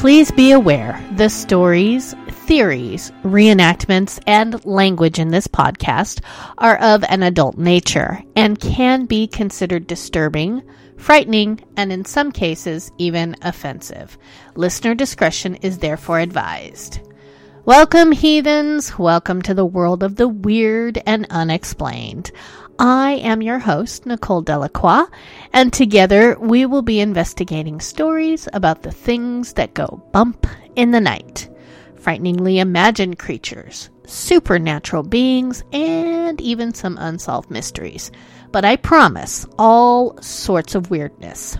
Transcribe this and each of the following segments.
Please be aware the stories, theories, reenactments, and language in this podcast are of an adult nature and can be considered disturbing, frightening, and in some cases, even offensive. Listener discretion is therefore advised. Welcome, heathens! Welcome to the world of the weird and unexplained. I am your host, Nicole Delacroix, and together we will be investigating stories about the things that go bump in the night, frighteningly imagined creatures, supernatural beings, and even some unsolved mysteries. But I promise, all sorts of weirdness.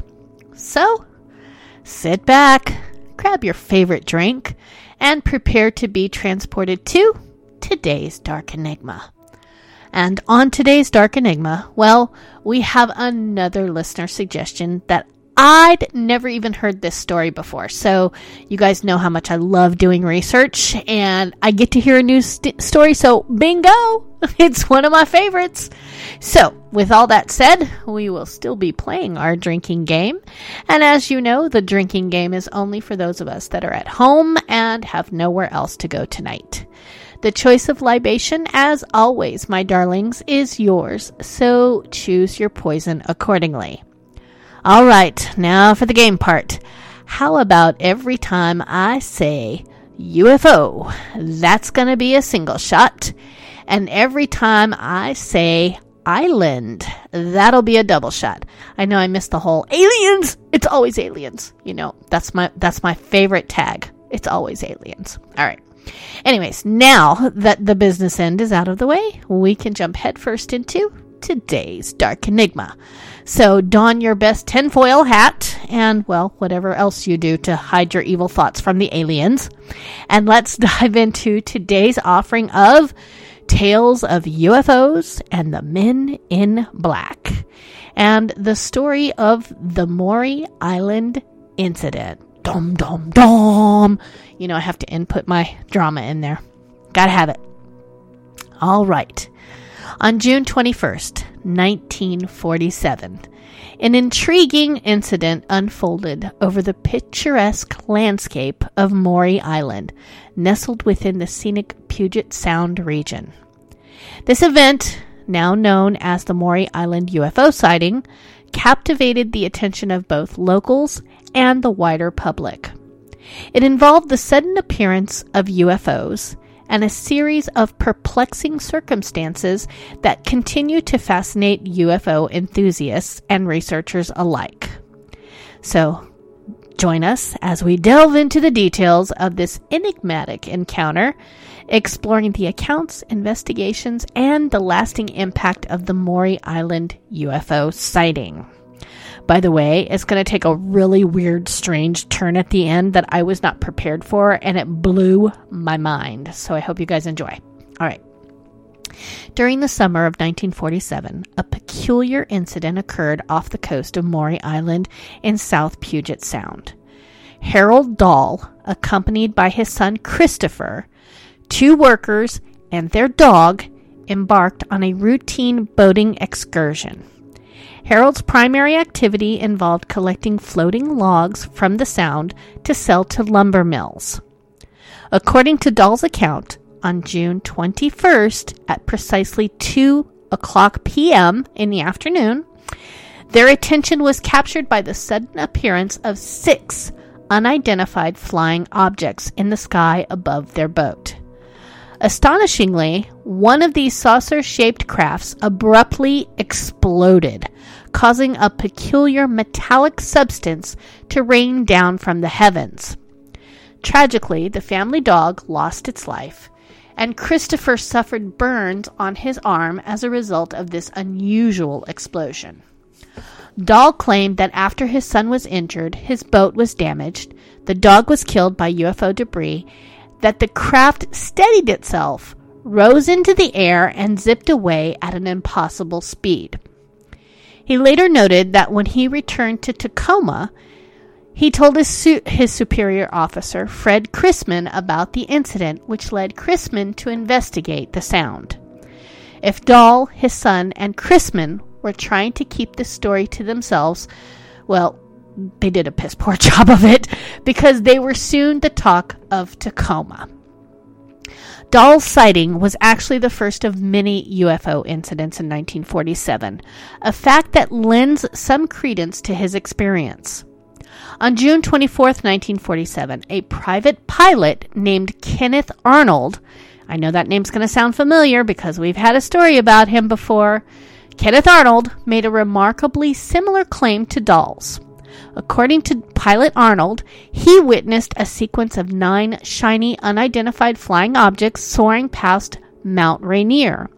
So, sit back, grab your favorite drink, and prepare to be transported to today's Dark Enigma. And on today's Dark Enigma, well, we have another listener suggestion that I'd never even heard this story before. So, you guys know how much I love doing research, and I get to hear a new st- story. So, bingo! It's one of my favorites. So, with all that said, we will still be playing our drinking game. And as you know, the drinking game is only for those of us that are at home and have nowhere else to go tonight. The choice of libation, as always, my darlings, is yours, so choose your poison accordingly. All right, now for the game part. How about every time I say UFO, that's going to be a single shot, and every time I say island, that'll be a double shot. I know I missed the whole aliens. It's always aliens. You know, that's my that's my favorite tag. It's always aliens. All right. Anyways, now that the business end is out of the way, we can jump headfirst into today's Dark Enigma. So don your best tinfoil hat and, well, whatever else you do to hide your evil thoughts from the aliens. And let's dive into today's offering of Tales of UFOs and the Men in Black and the story of the Maury Island incident. Dom, dom, dom. You know, I have to input my drama in there. Gotta have it. All right. On June 21st, 1947, an intriguing incident unfolded over the picturesque landscape of Maury Island, nestled within the scenic Puget Sound region. This event, now known as the Maury Island UFO sighting, captivated the attention of both locals and the wider public. It involved the sudden appearance of UFOs and a series of perplexing circumstances that continue to fascinate UFO enthusiasts and researchers alike. So, join us as we delve into the details of this enigmatic encounter, exploring the accounts, investigations, and the lasting impact of the Maury Island UFO sighting. By the way, it's going to take a really weird, strange turn at the end that I was not prepared for, and it blew my mind. So I hope you guys enjoy. All right. During the summer of 1947, a peculiar incident occurred off the coast of Maury Island in South Puget Sound. Harold Dahl, accompanied by his son Christopher, two workers, and their dog, embarked on a routine boating excursion. Harold's primary activity involved collecting floating logs from the sound to sell to lumber mills. According to Dahl's account, on June 21st at precisely 2 o'clock p.m. in the afternoon, their attention was captured by the sudden appearance of six unidentified flying objects in the sky above their boat. Astonishingly, one of these saucer shaped crafts abruptly exploded, causing a peculiar metallic substance to rain down from the heavens. Tragically, the family dog lost its life, and Christopher suffered burns on his arm as a result of this unusual explosion. Dahl claimed that after his son was injured, his boat was damaged, the dog was killed by UFO debris, that the craft steadied itself, rose into the air, and zipped away at an impossible speed. He later noted that when he returned to Tacoma, he told his, su- his superior officer, Fred Chrisman, about the incident, which led Chrisman to investigate the sound. If Dahl, his son, and Chrisman were trying to keep this story to themselves, well, they did a piss poor job of it because they were soon the talk of Tacoma. Dahl's sighting was actually the first of many UFO incidents in 1947, a fact that lends some credence to his experience. On June 24, 1947, a private pilot named Kenneth Arnold, I know that name's going to sound familiar because we've had a story about him before, Kenneth Arnold made a remarkably similar claim to Dahl's. According to pilot Arnold, he witnessed a sequence of nine shiny, unidentified flying objects soaring past Mount Rainier.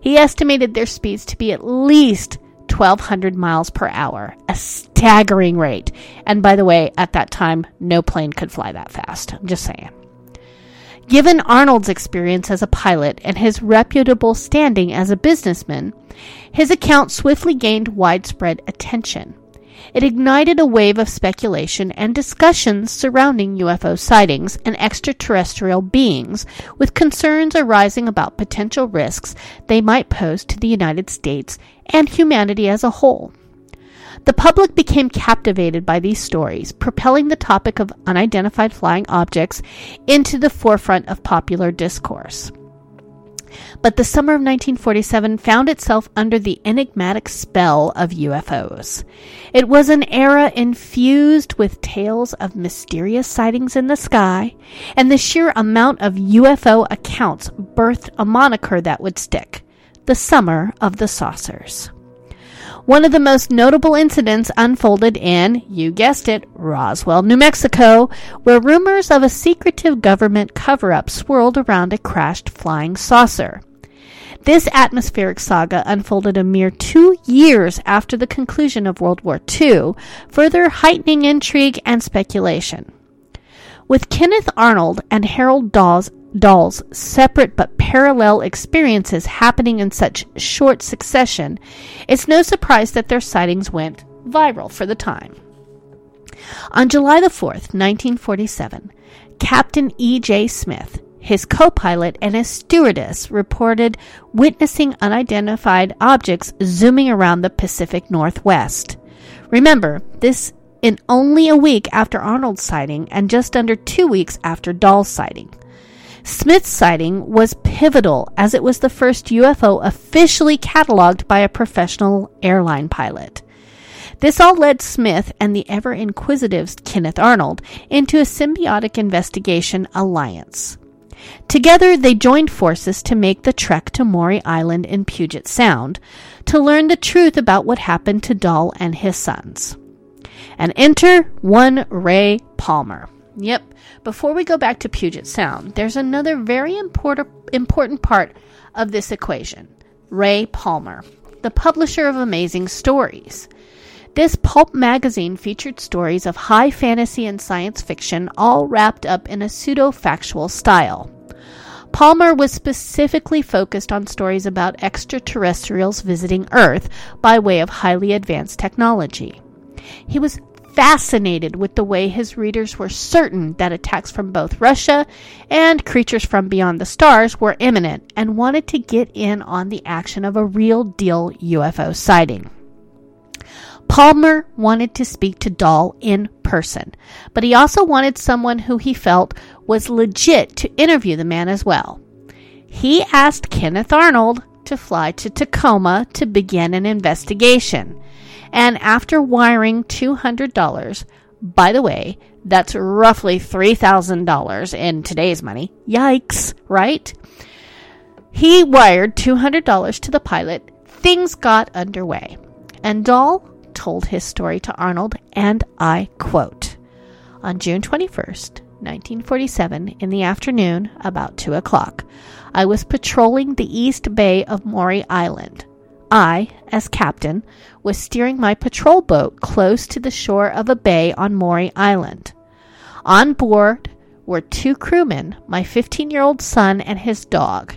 He estimated their speeds to be at least 1,200 miles per hour, a staggering rate. And by the way, at that time, no plane could fly that fast. I'm just saying. Given Arnold's experience as a pilot and his reputable standing as a businessman, his account swiftly gained widespread attention. It ignited a wave of speculation and discussions surrounding UFO sightings and extraterrestrial beings, with concerns arising about potential risks they might pose to the United States and humanity as a whole. The public became captivated by these stories, propelling the topic of unidentified flying objects into the forefront of popular discourse. But the summer of 1947 found itself under the enigmatic spell of UFOs. It was an era infused with tales of mysterious sightings in the sky, and the sheer amount of UFO accounts birthed a moniker that would stick the Summer of the Saucers. One of the most notable incidents unfolded in, you guessed it, Roswell, New Mexico, where rumors of a secretive government cover up swirled around a crashed flying saucer. This atmospheric saga unfolded a mere two years after the conclusion of World War II, further heightening intrigue and speculation. With Kenneth Arnold and Harold Dawes Dahl's separate but parallel experiences happening in such short succession, it's no surprise that their sightings went viral for the time. On July the 4th, 1947, Captain E.J. Smith, his co pilot, and a stewardess reported witnessing unidentified objects zooming around the Pacific Northwest. Remember, this in only a week after Arnold's sighting and just under two weeks after Dahl's sighting. Smith's sighting was pivotal as it was the first UFO officially cataloged by a professional airline pilot. This all led Smith and the ever inquisitive Kenneth Arnold into a symbiotic investigation alliance. Together, they joined forces to make the trek to Maury Island in Puget Sound to learn the truth about what happened to Dahl and his sons. And enter one Ray Palmer. Yep. Before we go back to Puget Sound, there's another very important important part of this equation. Ray Palmer, the publisher of Amazing Stories. This pulp magazine featured stories of high fantasy and science fiction all wrapped up in a pseudo factual style. Palmer was specifically focused on stories about extraterrestrials visiting Earth by way of highly advanced technology. He was fascinated with the way his readers were certain that attacks from both Russia and creatures from beyond the stars were imminent and wanted to get in on the action of a real deal UFO sighting. Palmer wanted to speak to Dahl in person, but he also wanted someone who he felt was legit to interview the man as well. He asked Kenneth Arnold to fly to Tacoma to begin an investigation. And after wiring $200, by the way, that's roughly $3,000 in today's money. Yikes, right? He wired $200 to the pilot. Things got underway. And Dahl told his story to Arnold, and I quote On June 21st, 1947, in the afternoon, about 2 o'clock, I was patrolling the east bay of Maury Island. I, as captain, was steering my patrol boat close to the shore of a bay on Maury Island. On board were two crewmen, my 15 year old son, and his dog.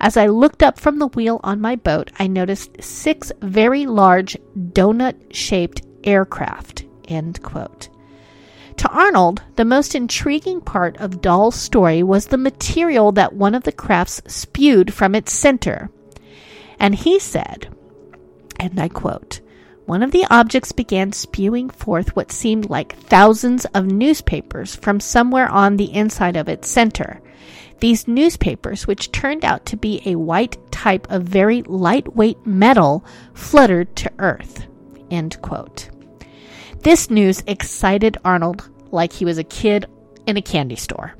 As I looked up from the wheel on my boat, I noticed six very large donut shaped aircraft. End quote. To Arnold, the most intriguing part of Dahl's story was the material that one of the crafts spewed from its center. And he said, and I quote, one of the objects began spewing forth what seemed like thousands of newspapers from somewhere on the inside of its center. These newspapers, which turned out to be a white type of very lightweight metal, fluttered to earth. End quote. This news excited Arnold like he was a kid in a candy store.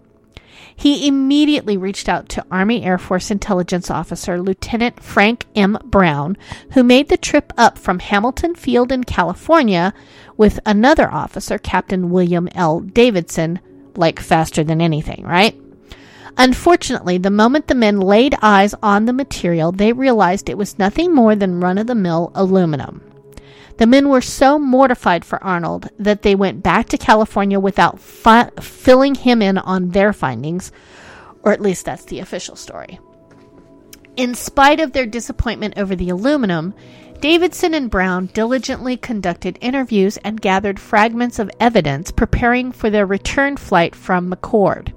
He immediately reached out to Army Air Force intelligence officer Lieutenant Frank M. Brown, who made the trip up from Hamilton Field in California with another officer, Captain William L. Davidson, like faster than anything, right? Unfortunately, the moment the men laid eyes on the material, they realized it was nothing more than run of the mill aluminum. The men were so mortified for Arnold that they went back to California without fi- filling him in on their findings, or at least that's the official story. In spite of their disappointment over the aluminum, Davidson and Brown diligently conducted interviews and gathered fragments of evidence preparing for their return flight from McChord.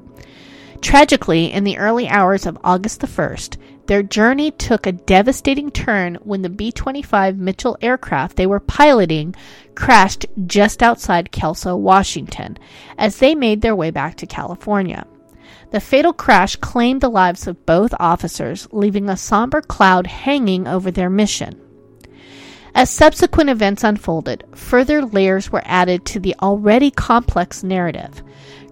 Tragically, in the early hours of August the 1st, their journey took a devastating turn when the B 25 Mitchell aircraft they were piloting crashed just outside Kelso, Washington, as they made their way back to California. The fatal crash claimed the lives of both officers, leaving a somber cloud hanging over their mission. As subsequent events unfolded, further layers were added to the already complex narrative.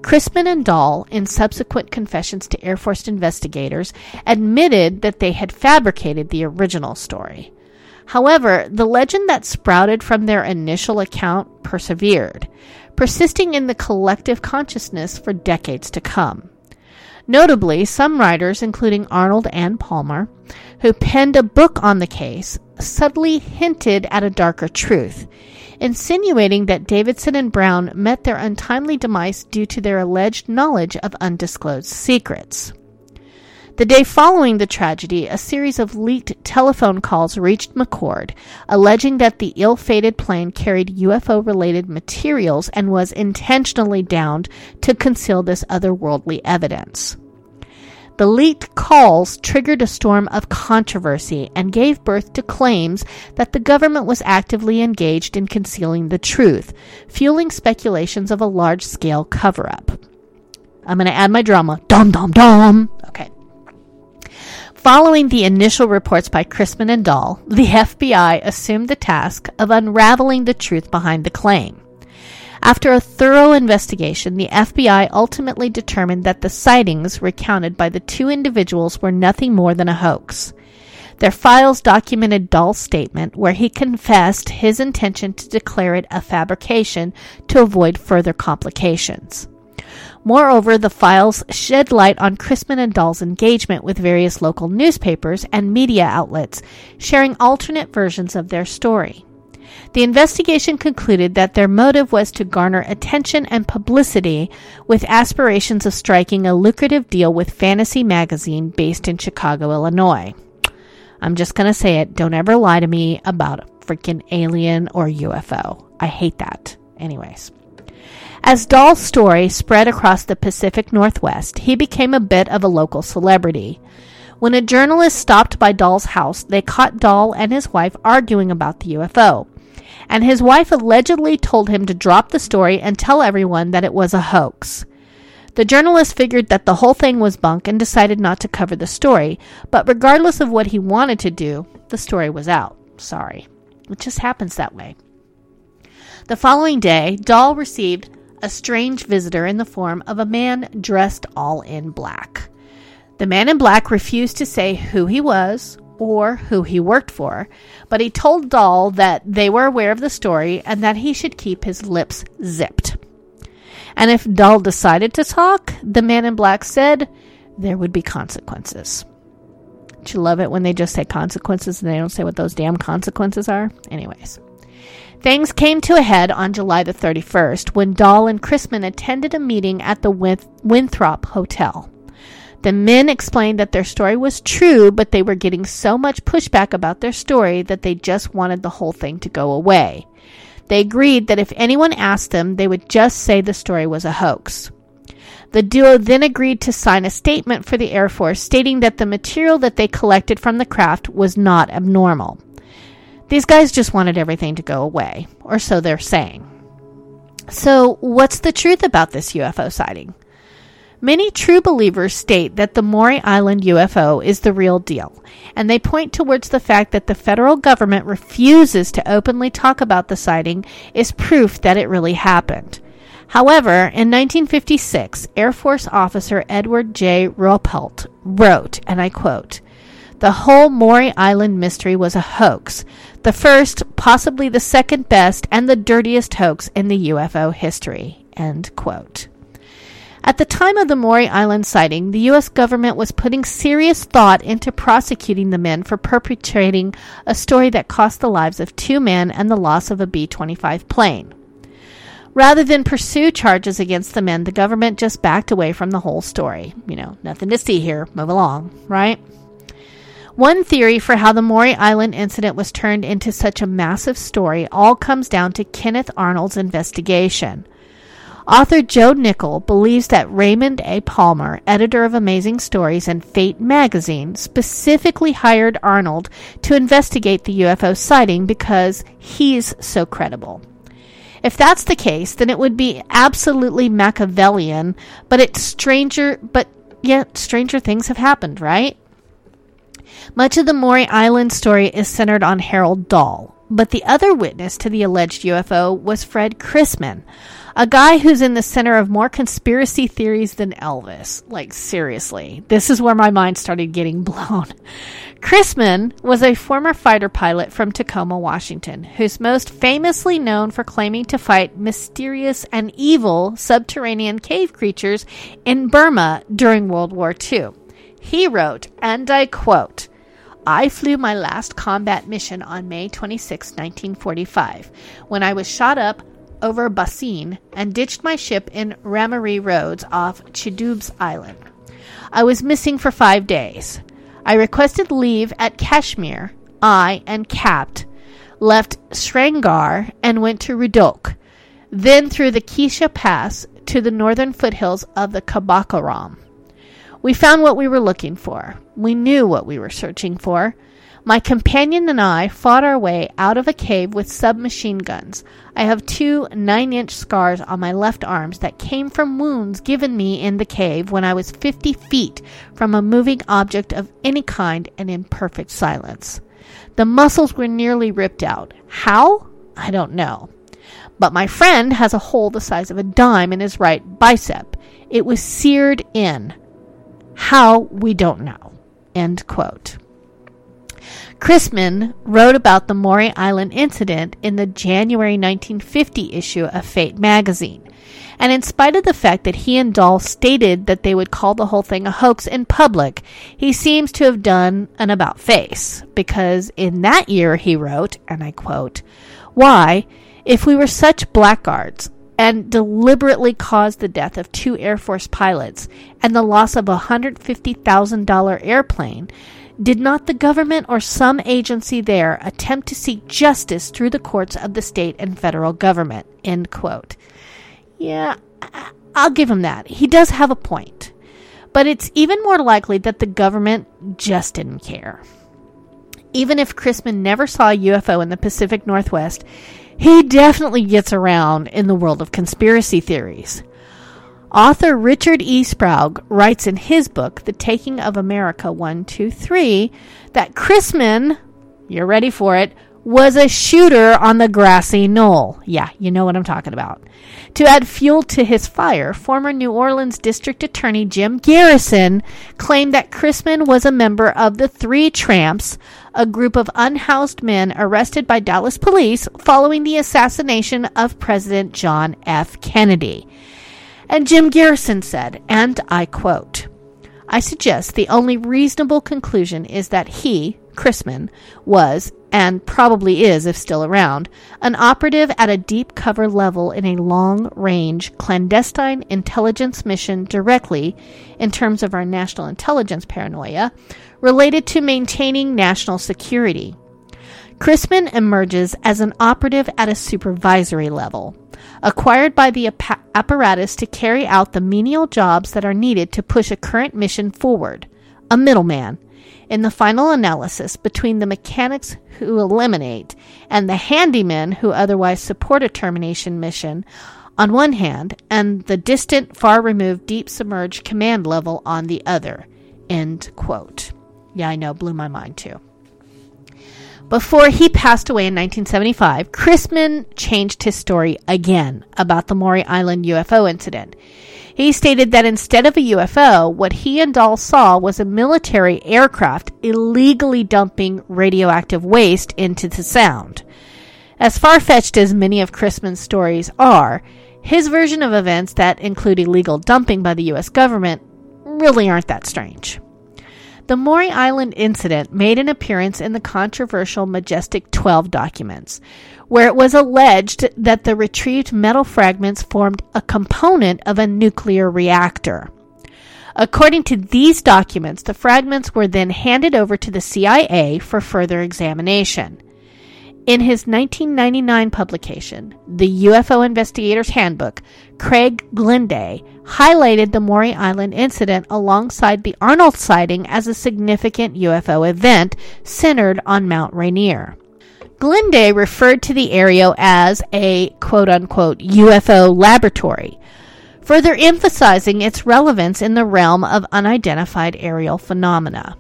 Chrisman and Dahl, in subsequent confessions to Air Force investigators, admitted that they had fabricated the original story. However, the legend that sprouted from their initial account persevered, persisting in the collective consciousness for decades to come. Notably, some writers, including Arnold and Palmer, who penned a book on the case, subtly hinted at a darker truth, insinuating that Davidson and Brown met their untimely demise due to their alleged knowledge of undisclosed secrets. The day following the tragedy, a series of leaked telephone calls reached McChord, alleging that the ill fated plane carried UFO related materials and was intentionally downed to conceal this otherworldly evidence. The leaked calls triggered a storm of controversy and gave birth to claims that the government was actively engaged in concealing the truth, fueling speculations of a large scale cover up. I'm going to add my drama. Dum, dum, dum. Okay. Following the initial reports by Chrisman and Dahl, the FBI assumed the task of unraveling the truth behind the claim. After a thorough investigation, the FBI ultimately determined that the sightings recounted by the two individuals were nothing more than a hoax. Their files documented Dahl's statement where he confessed his intention to declare it a fabrication to avoid further complications. Moreover, the files shed light on Chrisman and Dahl's engagement with various local newspapers and media outlets, sharing alternate versions of their story. The investigation concluded that their motive was to garner attention and publicity with aspirations of striking a lucrative deal with Fantasy Magazine based in Chicago, Illinois. I'm just going to say it. Don't ever lie to me about a freaking alien or UFO. I hate that. Anyways. As Dahl's story spread across the Pacific Northwest, he became a bit of a local celebrity. When a journalist stopped by Dahl's house, they caught Dahl and his wife arguing about the UFO and his wife allegedly told him to drop the story and tell everyone that it was a hoax. The journalist figured that the whole thing was bunk and decided not to cover the story, but regardless of what he wanted to do, the story was out. Sorry. It just happens that way. The following day, Dahl received a strange visitor in the form of a man dressed all in black. The man in black refused to say who he was or who he worked for, but he told Dahl that they were aware of the story and that he should keep his lips zipped. And if Dahl decided to talk, the man in black said there would be consequences. Don't you love it when they just say consequences and they don't say what those damn consequences are? Anyways. Things came to a head on July the 31st when Dahl and Chrisman attended a meeting at the Winthrop Hotel. The men explained that their story was true, but they were getting so much pushback about their story that they just wanted the whole thing to go away. They agreed that if anyone asked them, they would just say the story was a hoax. The duo then agreed to sign a statement for the Air Force stating that the material that they collected from the craft was not abnormal. These guys just wanted everything to go away, or so they're saying. So, what's the truth about this UFO sighting? Many true believers state that the Maury Island UFO is the real deal, and they point towards the fact that the federal government refuses to openly talk about the sighting is proof that it really happened. However, in 1956, Air Force officer Edward J. Ruppelt wrote, and I quote, the whole Maury Island mystery was a hoax, the first, possibly the second best, and the dirtiest hoax in the UFO history. End quote. At the time of the Maury Island sighting, the U.S. government was putting serious thought into prosecuting the men for perpetrating a story that cost the lives of two men and the loss of a B 25 plane. Rather than pursue charges against the men, the government just backed away from the whole story. You know, nothing to see here, move along, right? One theory for how the Maury Island incident was turned into such a massive story all comes down to Kenneth Arnold's investigation. Author Joe Nickell believes that Raymond A. Palmer, editor of Amazing Stories and Fate magazine, specifically hired Arnold to investigate the UFO sighting because he's so credible. If that's the case, then it would be absolutely Machiavellian, but it's stranger, but yet stranger things have happened, right? Much of the Maury Island story is centered on Harold Dahl, but the other witness to the alleged UFO was Fred Chrisman, a guy who's in the center of more conspiracy theories than Elvis. Like, seriously, this is where my mind started getting blown. Chrisman was a former fighter pilot from Tacoma, Washington, who's most famously known for claiming to fight mysterious and evil subterranean cave creatures in Burma during World War II. He wrote, and I quote, I flew my last combat mission on May 26, 1945, when I was shot up over Bassein and ditched my ship in Ramree Roads off Chudobes Island. I was missing for five days. I requested leave at Kashmir. I and Capt left Srinagar and went to Rudok, then through the Kesha Pass to the northern foothills of the Karakoram. We found what we were looking for. We knew what we were searching for. My companion and I fought our way out of a cave with submachine guns. I have two nine inch scars on my left arms that came from wounds given me in the cave when I was 50 feet from a moving object of any kind and in perfect silence. The muscles were nearly ripped out. How? I don't know. But my friend has a hole the size of a dime in his right bicep. It was seared in. How, we don't know. End quote. Chrisman wrote about the Maury Island incident in the January 1950 issue of Fate magazine. And in spite of the fact that he and Dahl stated that they would call the whole thing a hoax in public, he seems to have done an about face. Because in that year he wrote, and I quote, Why, if we were such blackguards, and deliberately caused the death of two Air Force pilots and the loss of a $150,000 airplane, did not the government or some agency there attempt to seek justice through the courts of the state and federal government? End quote. Yeah, I'll give him that. He does have a point. But it's even more likely that the government just didn't care. Even if Chrisman never saw a UFO in the Pacific Northwest, he definitely gets around in the world of conspiracy theories. Author Richard E. Sprague writes in his book, The Taking of America 123, that Chrisman, you're ready for it, was a shooter on the grassy knoll. Yeah, you know what I'm talking about. To add fuel to his fire, former New Orleans District Attorney Jim Garrison claimed that Chrisman was a member of the Three Tramps, a group of unhoused men arrested by Dallas police following the assassination of President John F. Kennedy. And Jim Garrison said, and I quote, I suggest the only reasonable conclusion is that he, Chrisman, was, and probably is if still around, an operative at a deep cover level in a long range clandestine intelligence mission directly, in terms of our national intelligence paranoia, related to maintaining national security. Chrisman emerges as an operative at a supervisory level, acquired by the ap- apparatus to carry out the menial jobs that are needed to push a current mission forward, a middleman In the final analysis, between the mechanics who eliminate and the handymen who otherwise support a termination mission on one hand, and the distant, far removed, deep submerged command level on the other. End quote. Yeah, I know, blew my mind too. Before he passed away in 1975, Chrisman changed his story again about the Maury Island UFO incident. He stated that instead of a UFO, what he and Dahl saw was a military aircraft illegally dumping radioactive waste into the sound. As far fetched as many of Chrisman's stories are, his version of events that include illegal dumping by the U.S. government really aren't that strange. The Maury Island incident made an appearance in the controversial Majestic 12 documents, where it was alleged that the retrieved metal fragments formed a component of a nuclear reactor. According to these documents, the fragments were then handed over to the CIA for further examination. In his 1999 publication, The UFO Investigator's Handbook, Craig Glenday highlighted the Maury Island incident alongside the Arnold sighting as a significant UFO event centered on Mount Rainier. Glenday referred to the area as a quote unquote UFO laboratory, further emphasizing its relevance in the realm of unidentified aerial phenomena.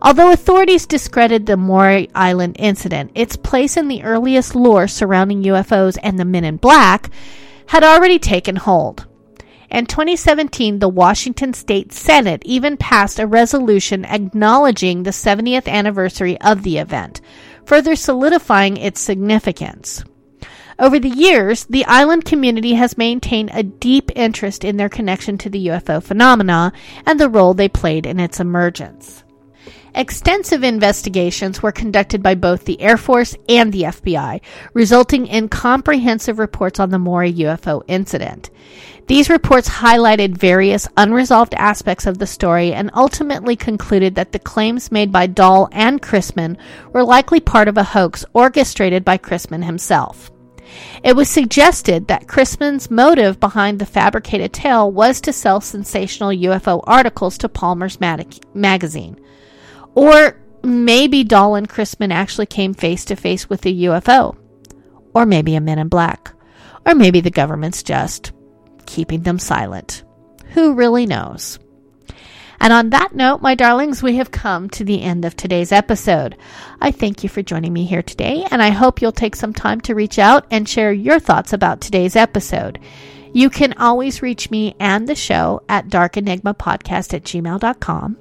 Although authorities discredit the Maury Island incident, its place in the earliest lore surrounding UFOs and the Men in Black had already taken hold. In 2017, the Washington State Senate even passed a resolution acknowledging the 70th anniversary of the event, further solidifying its significance. Over the years, the island community has maintained a deep interest in their connection to the UFO phenomena and the role they played in its emergence. Extensive investigations were conducted by both the Air Force and the FBI, resulting in comprehensive reports on the Maury UFO incident. These reports highlighted various unresolved aspects of the story and ultimately concluded that the claims made by Dahl and Chrisman were likely part of a hoax orchestrated by Chrisman himself. It was suggested that Chrisman's motive behind the fabricated tale was to sell sensational UFO articles to Palmer's mag- magazine. Or maybe Dahl and Chrisman actually came face to face with a UFO. Or maybe a men in black. Or maybe the government's just keeping them silent. Who really knows? And on that note, my darlings, we have come to the end of today's episode. I thank you for joining me here today, and I hope you'll take some time to reach out and share your thoughts about today's episode. You can always reach me and the show at darkenigmapodcast at gmail.com.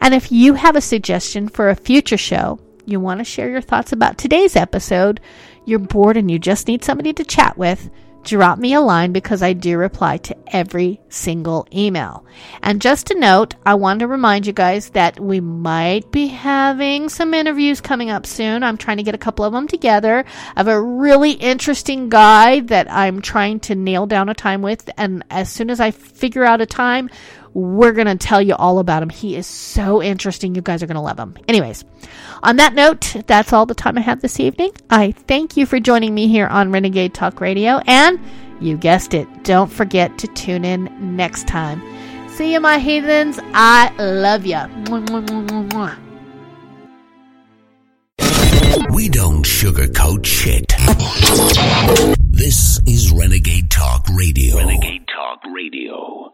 And if you have a suggestion for a future show, you want to share your thoughts about today's episode, you're bored and you just need somebody to chat with, drop me a line because I do reply to every single email. And just a note, I want to remind you guys that we might be having some interviews coming up soon. I'm trying to get a couple of them together. I have a really interesting guy that I'm trying to nail down a time with. And as soon as I figure out a time, we're going to tell you all about him. He is so interesting. You guys are going to love him. Anyways, on that note, that's all the time I have this evening. I thank you for joining me here on Renegade Talk Radio. And you guessed it, don't forget to tune in next time. See you, my heathens. I love you. We don't sugarcoat shit. This is Renegade Talk Radio. Renegade Talk Radio.